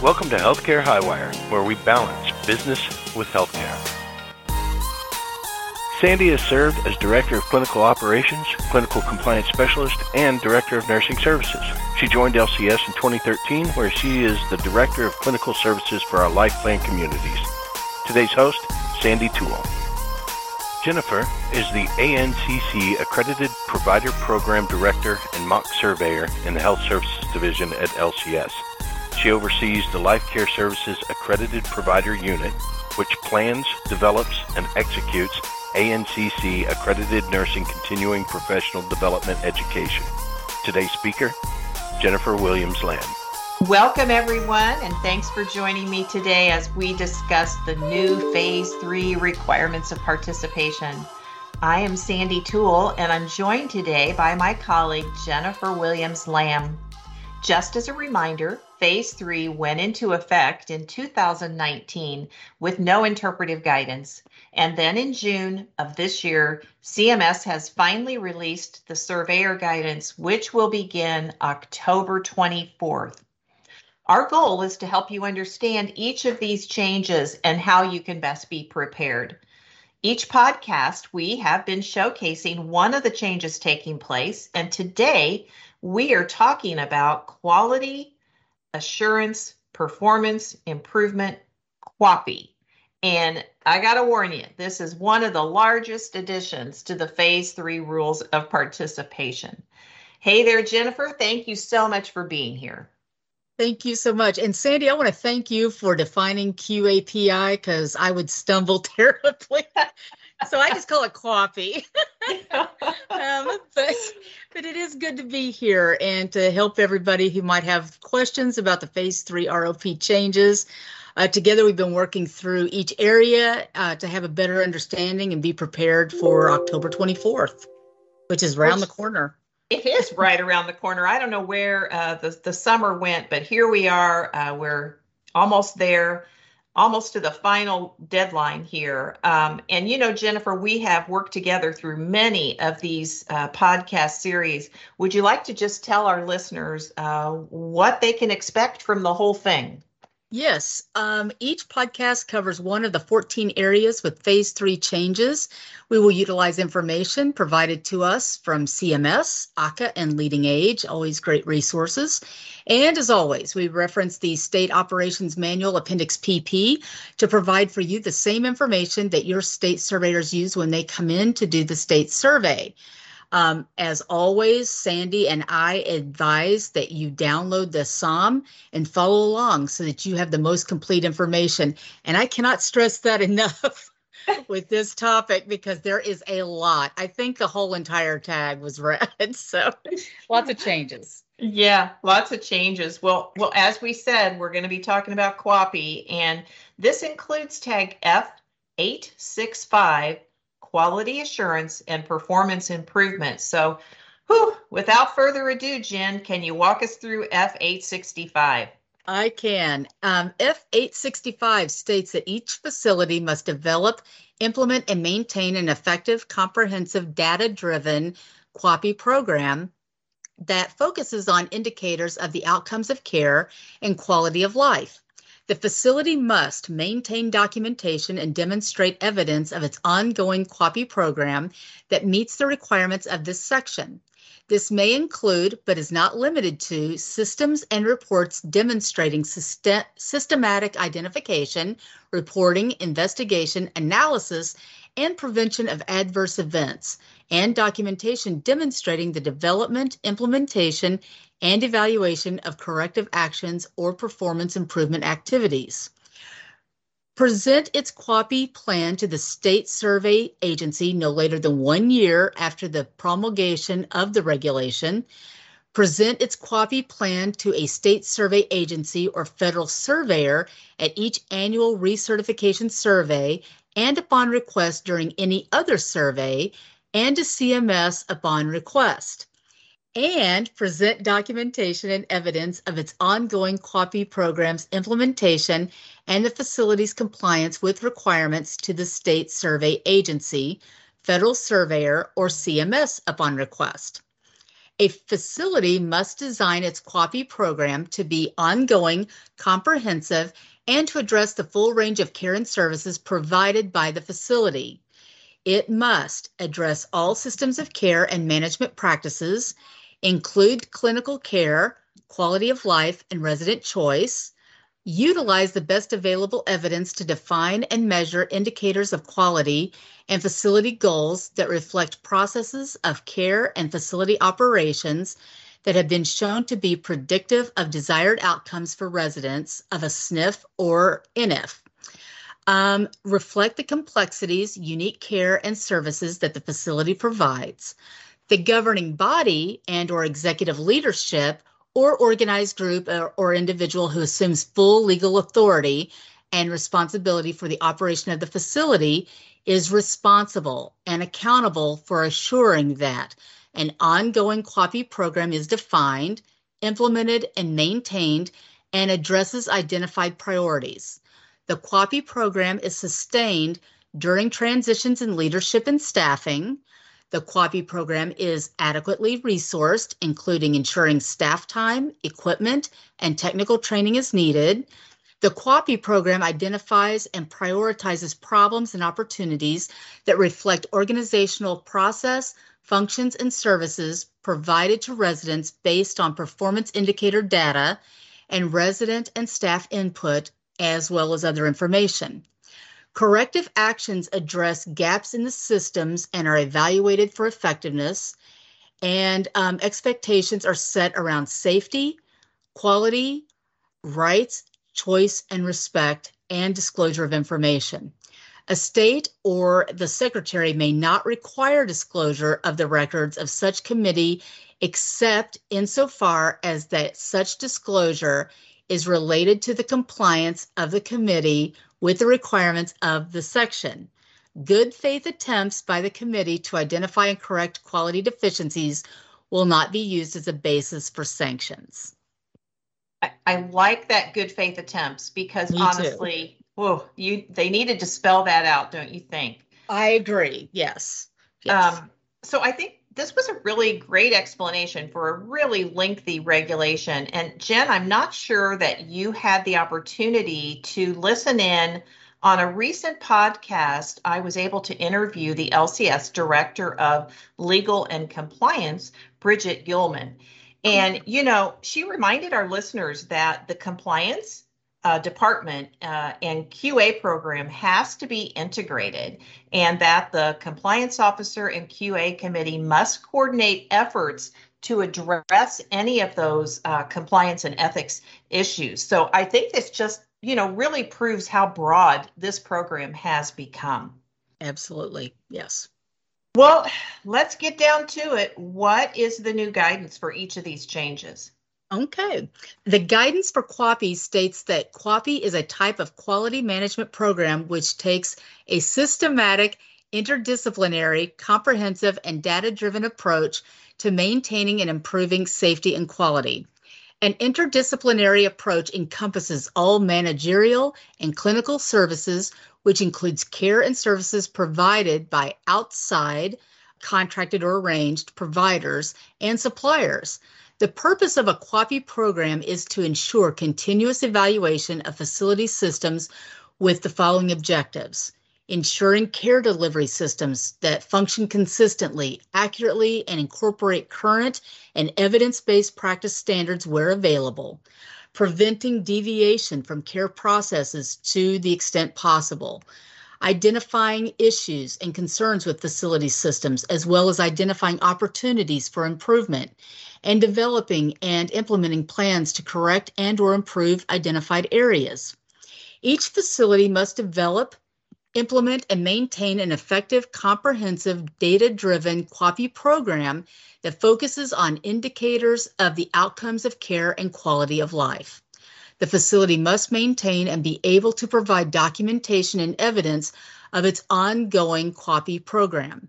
Welcome to Healthcare Highwire, where we balance business with healthcare. Sandy has served as Director of Clinical Operations, Clinical Compliance Specialist, and Director of Nursing Services. She joined LCS in 2013, where she is the Director of Clinical Services for our Life Plan communities. Today's host, Sandy Toole. Jennifer is the ANCC Accredited Provider Program Director and Mock Surveyor in the Health Services Division at LCS. She oversees the Life Care Services Accredited Provider Unit, which plans, develops, and executes ANCC Accredited Nursing Continuing Professional Development Education. Today's speaker, Jennifer Williams Lamb. Welcome, everyone, and thanks for joining me today as we discuss the new Phase 3 requirements of participation. I am Sandy Toole, and I'm joined today by my colleague Jennifer Williams Lamb. Just as a reminder, Phase 3 went into effect in 2019 with no interpretive guidance. And then in June of this year, CMS has finally released the surveyor guidance, which will begin October 24th. Our goal is to help you understand each of these changes and how you can best be prepared. Each podcast, we have been showcasing one of the changes taking place, and today we are talking about quality assurance, performance improvement, QAPI. And I got to warn you, this is one of the largest additions to the phase three rules of participation. Hey there, Jennifer. Thank you so much for being here. Thank you so much. And Sandy, I want to thank you for defining QAPI because I would stumble terribly so I just call it coffee. um, but, but it is good to be here and to help everybody who might have questions about the phase three ROP changes. Uh, together, we've been working through each area uh, to have a better understanding and be prepared for October 24th, which is around which, the corner. It is right around the corner. I don't know where uh, the, the summer went, but here we are. Uh, we're almost there almost to the final deadline here. Um, and you know, Jennifer, we have worked together through many of these uh, podcast series. Would you like to just tell our listeners uh, what they can expect from the whole thing? Yes. Um, each podcast covers one of the 14 areas with phase three changes. We will utilize information provided to us from CMS, ACA, and Leading Age, always great resources. And as always, we reference the State Operations Manual Appendix PP to provide for you the same information that your state surveyors use when they come in to do the state survey. Um, as always, Sandy and I advise that you download the SOM and follow along so that you have the most complete information. And I cannot stress that enough. with this topic because there is a lot. I think the whole entire tag was read. So lots of changes. Yeah, lots of changes. Well, well, as we said, we're going to be talking about QAPI, and this includes tag F865 quality assurance, and performance improvement. So, whew, without further ado, Jen, can you walk us through F865? I can. Um, F865 states that each facility must develop, implement, and maintain an effective, comprehensive, data driven QAPI program that focuses on indicators of the outcomes of care and quality of life. The facility must maintain documentation and demonstrate evidence of its ongoing QAPI program that meets the requirements of this section. This may include, but is not limited to, systems and reports demonstrating system- systematic identification, reporting, investigation, analysis, and prevention of adverse events, and documentation demonstrating the development, implementation, and evaluation of corrective actions or performance improvement activities. Present its QAPI plan to the state survey agency no later than one year after the promulgation of the regulation. Present its QAPI plan to a state survey agency or federal surveyor at each annual recertification survey and upon request during any other survey, and to CMS upon request and present documentation and evidence of its ongoing QAPI program's implementation and the facility's compliance with requirements to the state survey agency, federal surveyor, or CMS upon request. A facility must design its QAPI program to be ongoing, comprehensive, and to address the full range of care and services provided by the facility. It must address all systems of care and management practices, include clinical care, quality of life, and resident choice, utilize the best available evidence to define and measure indicators of quality and facility goals that reflect processes of care and facility operations that have been shown to be predictive of desired outcomes for residents of a SNF or NF. Um, reflect the complexities, unique care, and services that the facility provides. The governing body and or executive leadership or organized group or, or individual who assumes full legal authority and responsibility for the operation of the facility is responsible and accountable for assuring that an ongoing QAPI program is defined, implemented, and maintained and addresses identified priorities. The QAPI program is sustained during transitions in leadership and staffing. The QAPI program is adequately resourced, including ensuring staff time, equipment, and technical training is needed. The QAPI program identifies and prioritizes problems and opportunities that reflect organizational process, functions, and services provided to residents based on performance indicator data and resident and staff input, as well as other information. Corrective actions address gaps in the systems and are evaluated for effectiveness. And um, expectations are set around safety, quality, rights, choice, and respect, and disclosure of information. A state or the secretary may not require disclosure of the records of such committee except insofar as that such disclosure is related to the compliance of the committee with the requirements of the section. Good faith attempts by the committee to identify and correct quality deficiencies will not be used as a basis for sanctions. I, I like that good faith attempts because Me honestly, whoa, you they needed to spell that out, don't you think? I agree. Yes. yes. Um, so I think this was a really great explanation for a really lengthy regulation. And Jen, I'm not sure that you had the opportunity to listen in on a recent podcast. I was able to interview the LCS Director of Legal and Compliance, Bridget Gilman. And, you know, she reminded our listeners that the compliance uh, department uh, and QA program has to be integrated, and that the compliance officer and QA committee must coordinate efforts to address any of those uh, compliance and ethics issues. So I think this just, you know, really proves how broad this program has become. Absolutely. Yes. Well, let's get down to it. What is the new guidance for each of these changes? Okay. The guidance for QAPI states that QAPI is a type of quality management program which takes a systematic, interdisciplinary, comprehensive, and data driven approach to maintaining and improving safety and quality. An interdisciplinary approach encompasses all managerial and clinical services, which includes care and services provided by outside, contracted or arranged providers and suppliers. The purpose of a QAPI program is to ensure continuous evaluation of facility systems with the following objectives. Ensuring care delivery systems that function consistently, accurately, and incorporate current and evidence based practice standards where available, preventing deviation from care processes to the extent possible, identifying issues and concerns with facility systems, as well as identifying opportunities for improvement, and developing and implementing plans to correct and or improve identified areas. Each facility must develop, implement, and maintain an effective, comprehensive, data-driven QAPI program that focuses on indicators of the outcomes of care and quality of life. The facility must maintain and be able to provide documentation and evidence of its ongoing QAPI program.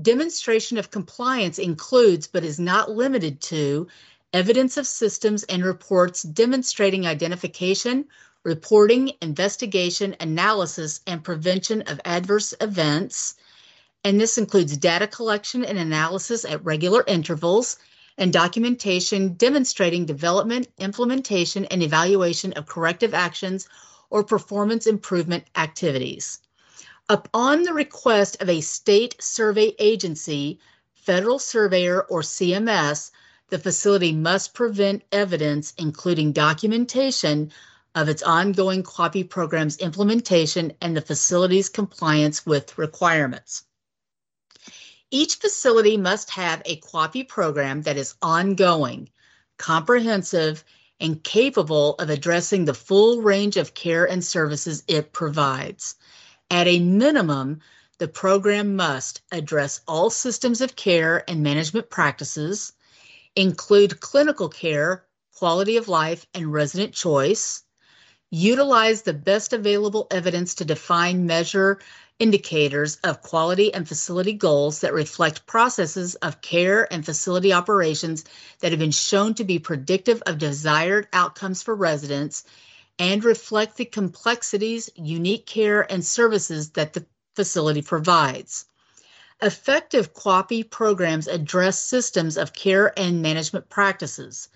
Demonstration of compliance includes, but is not limited to, evidence of systems and reports demonstrating identification, reporting, investigation, analysis, and prevention of adverse events. And this includes data collection and analysis at regular intervals, and documentation demonstrating development, implementation, and evaluation of corrective actions or performance improvement activities. Upon the request of a state survey agency, federal surveyor, or CMS, the facility must present evidence, including documentation of its ongoing QAPI program's implementation and the facility's compliance with requirements. Each facility must have a QAPI program that is ongoing, comprehensive, and capable of addressing the full range of care and services it provides. At a minimum, the program must address all systems of care and management practices, include clinical care, quality of life, and resident choice, utilize the best available evidence to define, measure indicators of quality and facility goals that reflect processes of care and facility operations that have been shown to be predictive of desired outcomes for residents and reflect the complexities, unique care, and services that the facility provides. Effective QAPI programs address systems of care and management practices.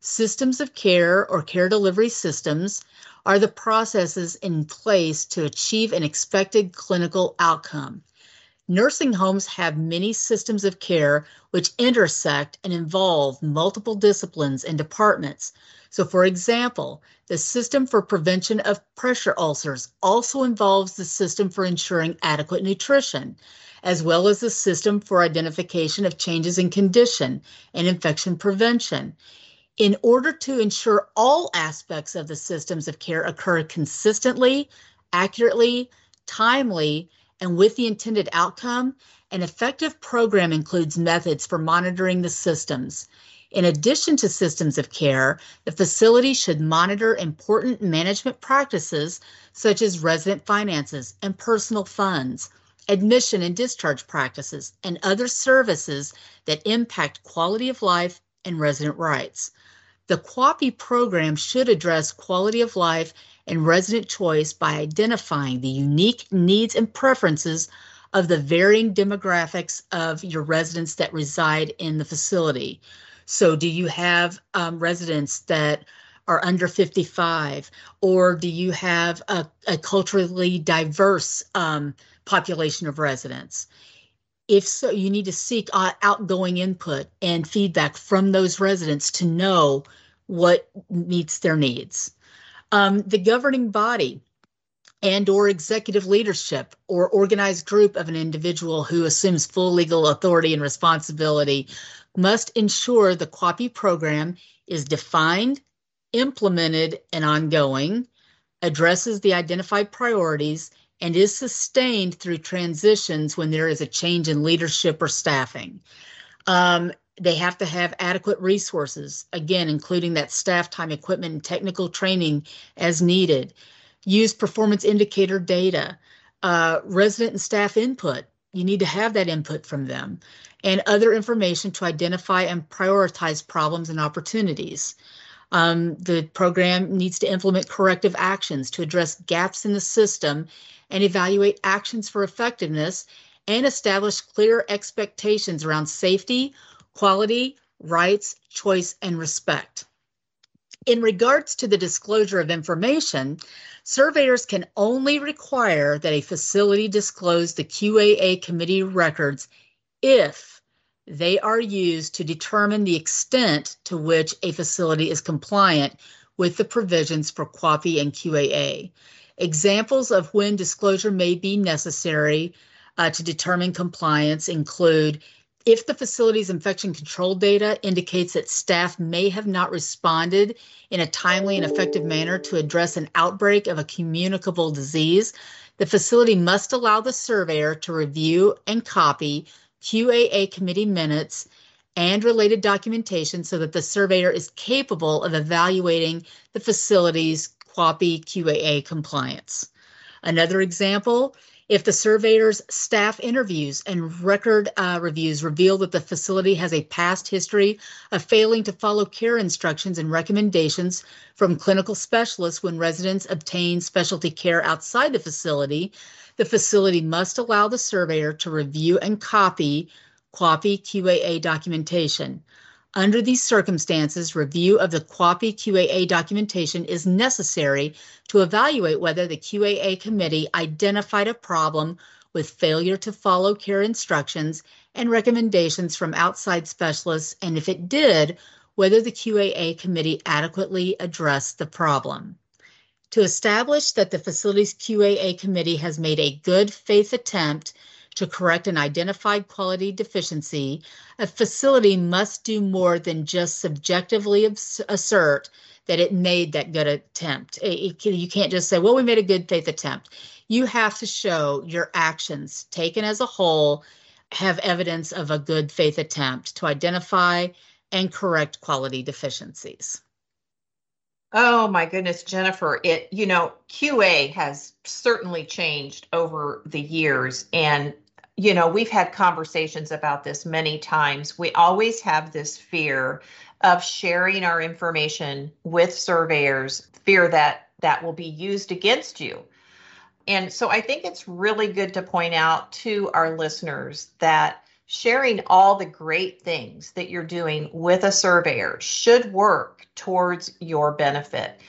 Systems of care or care delivery systems are the processes in place to achieve an expected clinical outcome. Nursing homes have many systems of care which intersect and involve multiple disciplines and departments. So, for example, the system for prevention of pressure ulcers also involves the system for ensuring adequate nutrition, as well as the system for identification of changes in condition and infection prevention in order to ensure all aspects of the systems of care occur consistently, accurately, timely, and with the intended outcome, an effective program includes methods for monitoring the systems. In addition to systems of care, the facility should monitor important management practices such as resident finances and personal funds, admission and discharge practices, and other services that impact quality of life and resident rights. The QAPI program should address quality of life and resident choice by identifying the unique needs and preferences of the varying demographics of your residents that reside in the facility. So, do you have um, residents that are under 55, or do you have a, a culturally diverse um, population of residents? If so, you need to seek outgoing input and feedback from those residents to know what meets their needs. Um, the governing body and or executive leadership or organized group of an individual who assumes full legal authority and responsibility must ensure the QAPI program is defined, implemented, and ongoing, addresses the identified priorities, and is sustained through transitions when there is a change in leadership or staffing. Um, they have to have adequate resources, again, including that staff time, equipment, and technical training as needed. Use performance indicator data, uh, resident and staff input. You need to have that input from them, and other information to identify and prioritize problems and opportunities. Um, the program needs to implement corrective actions to address gaps in the system and evaluate actions for effectiveness and establish clear expectations around safety, quality, rights, choice, and respect. In regards to the disclosure of information, surveyors can only require that a facility disclose the QAA committee records if they are used to determine the extent to which a facility is compliant with the provisions for QAPI and QAA. Examples of when disclosure may be necessary uh, to determine compliance include if the facility's infection control data indicates that staff may have not responded in a timely and effective manner to address an outbreak of a communicable disease, the facility must allow the surveyor to review and copy QAA committee minutes and related documentation so that the surveyor is capable of evaluating the facility's QAPI QAA compliance. Another example if the surveyor's staff interviews and record uh, reviews reveal that the facility has a past history of failing to follow care instructions and recommendations from clinical specialists when residents obtain specialty care outside the facility, the facility must allow the surveyor to review and copy QAPI QAA documentation. Under these circumstances, review of the QAPI QAA documentation is necessary to evaluate whether the QAA committee identified a problem with failure to follow care instructions and recommendations from outside specialists, and if it did, whether the QAA committee adequately addressed the problem. To establish that the facility's QAA committee has made a good faith attempt to correct an identified quality deficiency, a facility must do more than just subjectively assert that it made that good attempt. You can't just say, well, we made a good faith attempt. You have to show your actions taken as a whole have evidence of a good faith attempt to identify and correct quality deficiencies. Oh my goodness, Jennifer, it you know, QA has certainly changed over the years and you know, we've had conversations about this many times. We always have this fear of sharing our information with surveyors, fear that that will be used against you. And so I think it's really good to point out to our listeners that sharing all the great things that you're doing with a surveyor should work towards your benefit.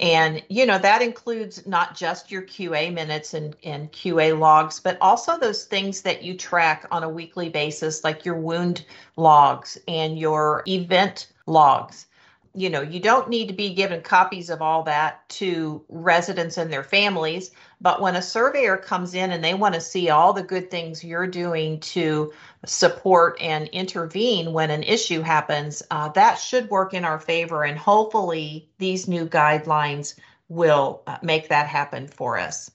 And, you know, that includes not just your QA minutes and, and QA logs, but also those things that you track on a weekly basis, like your wound logs and your event logs you know, you don't need to be given copies of all that to residents and their families. But when a surveyor comes in and they want to see all the good things you're doing to support and intervene when an issue happens, uh, that should work in our favor. And hopefully, these new guidelines will uh, make that happen for us.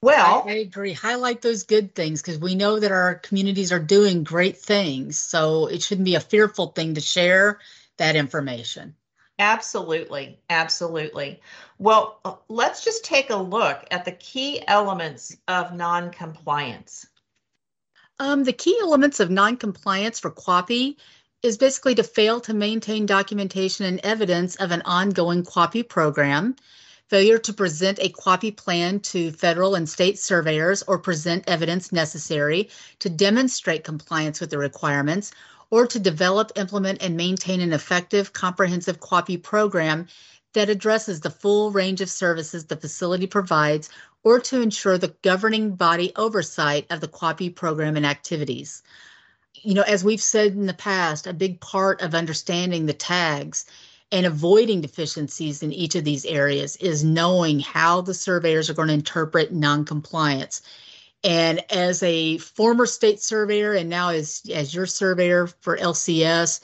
Well, I, I agree. Highlight those good things because we know that our communities are doing great things. So it shouldn't be a fearful thing to share that information. Absolutely. Absolutely. Well, uh, let's just take a look at the key elements of noncompliance. Um, the key elements of noncompliance for QAPI is basically to fail to maintain documentation and evidence of an ongoing QAPI program, failure to present a QAPI plan to federal and state surveyors or present evidence necessary to demonstrate compliance with the requirements, or to develop, implement, and maintain an effective, comprehensive QAPI program that addresses the full range of services the facility provides or to ensure the governing body oversight of the QAPI program and activities. You know, as we've said in the past, a big part of understanding the tags and avoiding deficiencies in each of these areas is knowing how the surveyors are going to interpret noncompliance and as a former state surveyor and now as as your surveyor for LCS,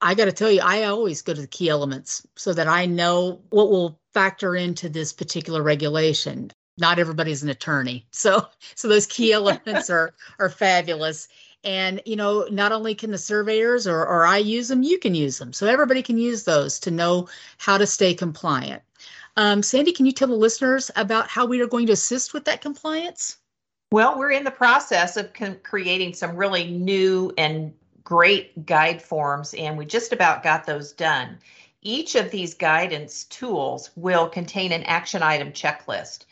I got to tell you, I always go to the key elements so that I know what will factor into this particular regulation. Not everybody's an attorney, so so those key elements are are fabulous. And you know, not only can the surveyors or or I use them, you can use them. So everybody can use those to know how to stay compliant. Um, Sandy, can you tell the listeners about how we are going to assist with that compliance? Well, we're in the process of con- creating some really new and great guide forms, and we just about got those done. Each of these guidance tools will contain an action item checklist.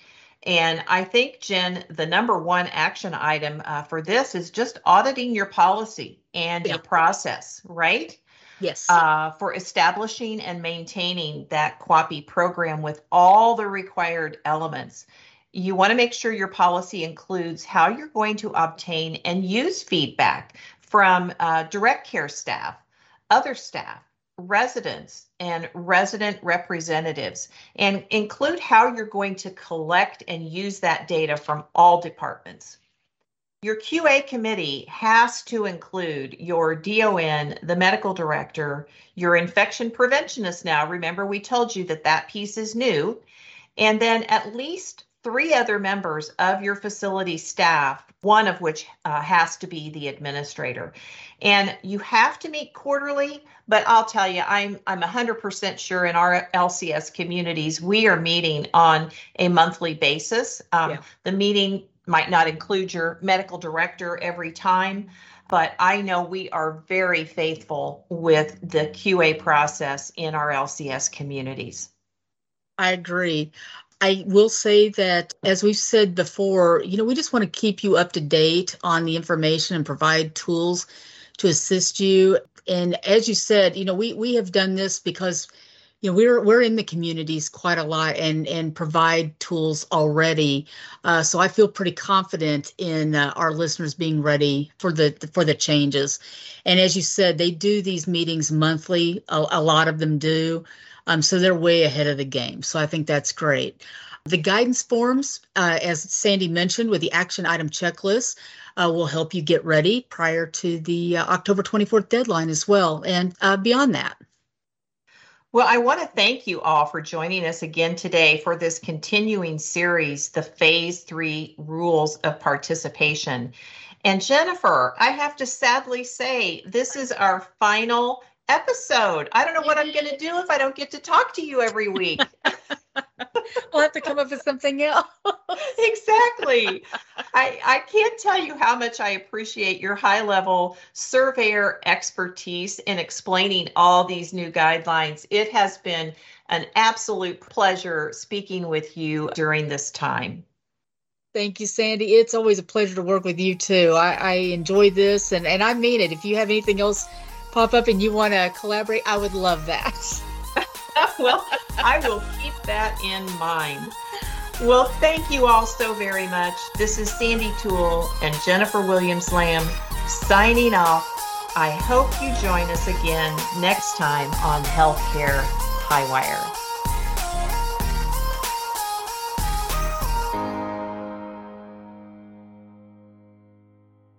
And I think, Jen, the number one action item uh, for this is just auditing your policy and yeah. your process, right? Yes. Uh, for establishing and maintaining that QAPI program with all the required elements you want to make sure your policy includes how you're going to obtain and use feedback from uh, direct care staff, other staff, residents, and resident representatives, and include how you're going to collect and use that data from all departments. Your QA committee has to include your DON, the medical director, your infection preventionist now. Remember, we told you that that piece is new. And then at least three other members of your facility staff, one of which uh, has to be the administrator. And you have to meet quarterly, but I'll tell you, I'm I'm 100% sure in our LCS communities we are meeting on a monthly basis. Um, yeah. The meeting might not include your medical director every time, but I know we are very faithful with the QA process in our LCS communities. I agree. I will say that, as we've said before, you know, we just want to keep you up to date on the information and provide tools to assist you. and as you said, you know, we we have done this because you know we're we're in the communities quite a lot and and provide tools already. Uh, so i feel pretty confident in uh, our listeners being ready for the for the changes. And as you said they do these meetings monthly. A, a lot of them do um, so they're way ahead of the game. So i think that's great. The guidance forms uh, as sandy mentioned with the action item checklist uh, will help you get ready prior to the uh, october 24th deadline as well. And uh, beyond that. Well, I want to thank you all for joining us again today for this continuing series, the Phase 3 Rules of Participation. And Jennifer, I have to sadly say, this is our final episode. I don't know what I'm going to do if I don't get to talk to you every week. we'll have to come up with something else. exactly. I, I can't tell you how much I appreciate your high level surveyor expertise in explaining all these new guidelines. It has been an absolute pleasure speaking with you during this time. Thank you, Sandy. It's always a pleasure to work with you too. I, I enjoy this and, and I mean it. If you have anything else pop up and you want to collaborate, I would love that. well, I will keep that in mind. Well, thank you all so very much. This is Sandy Toole and Jennifer Williams Lamb signing off. I hope you join us again next time on Healthcare Highwire.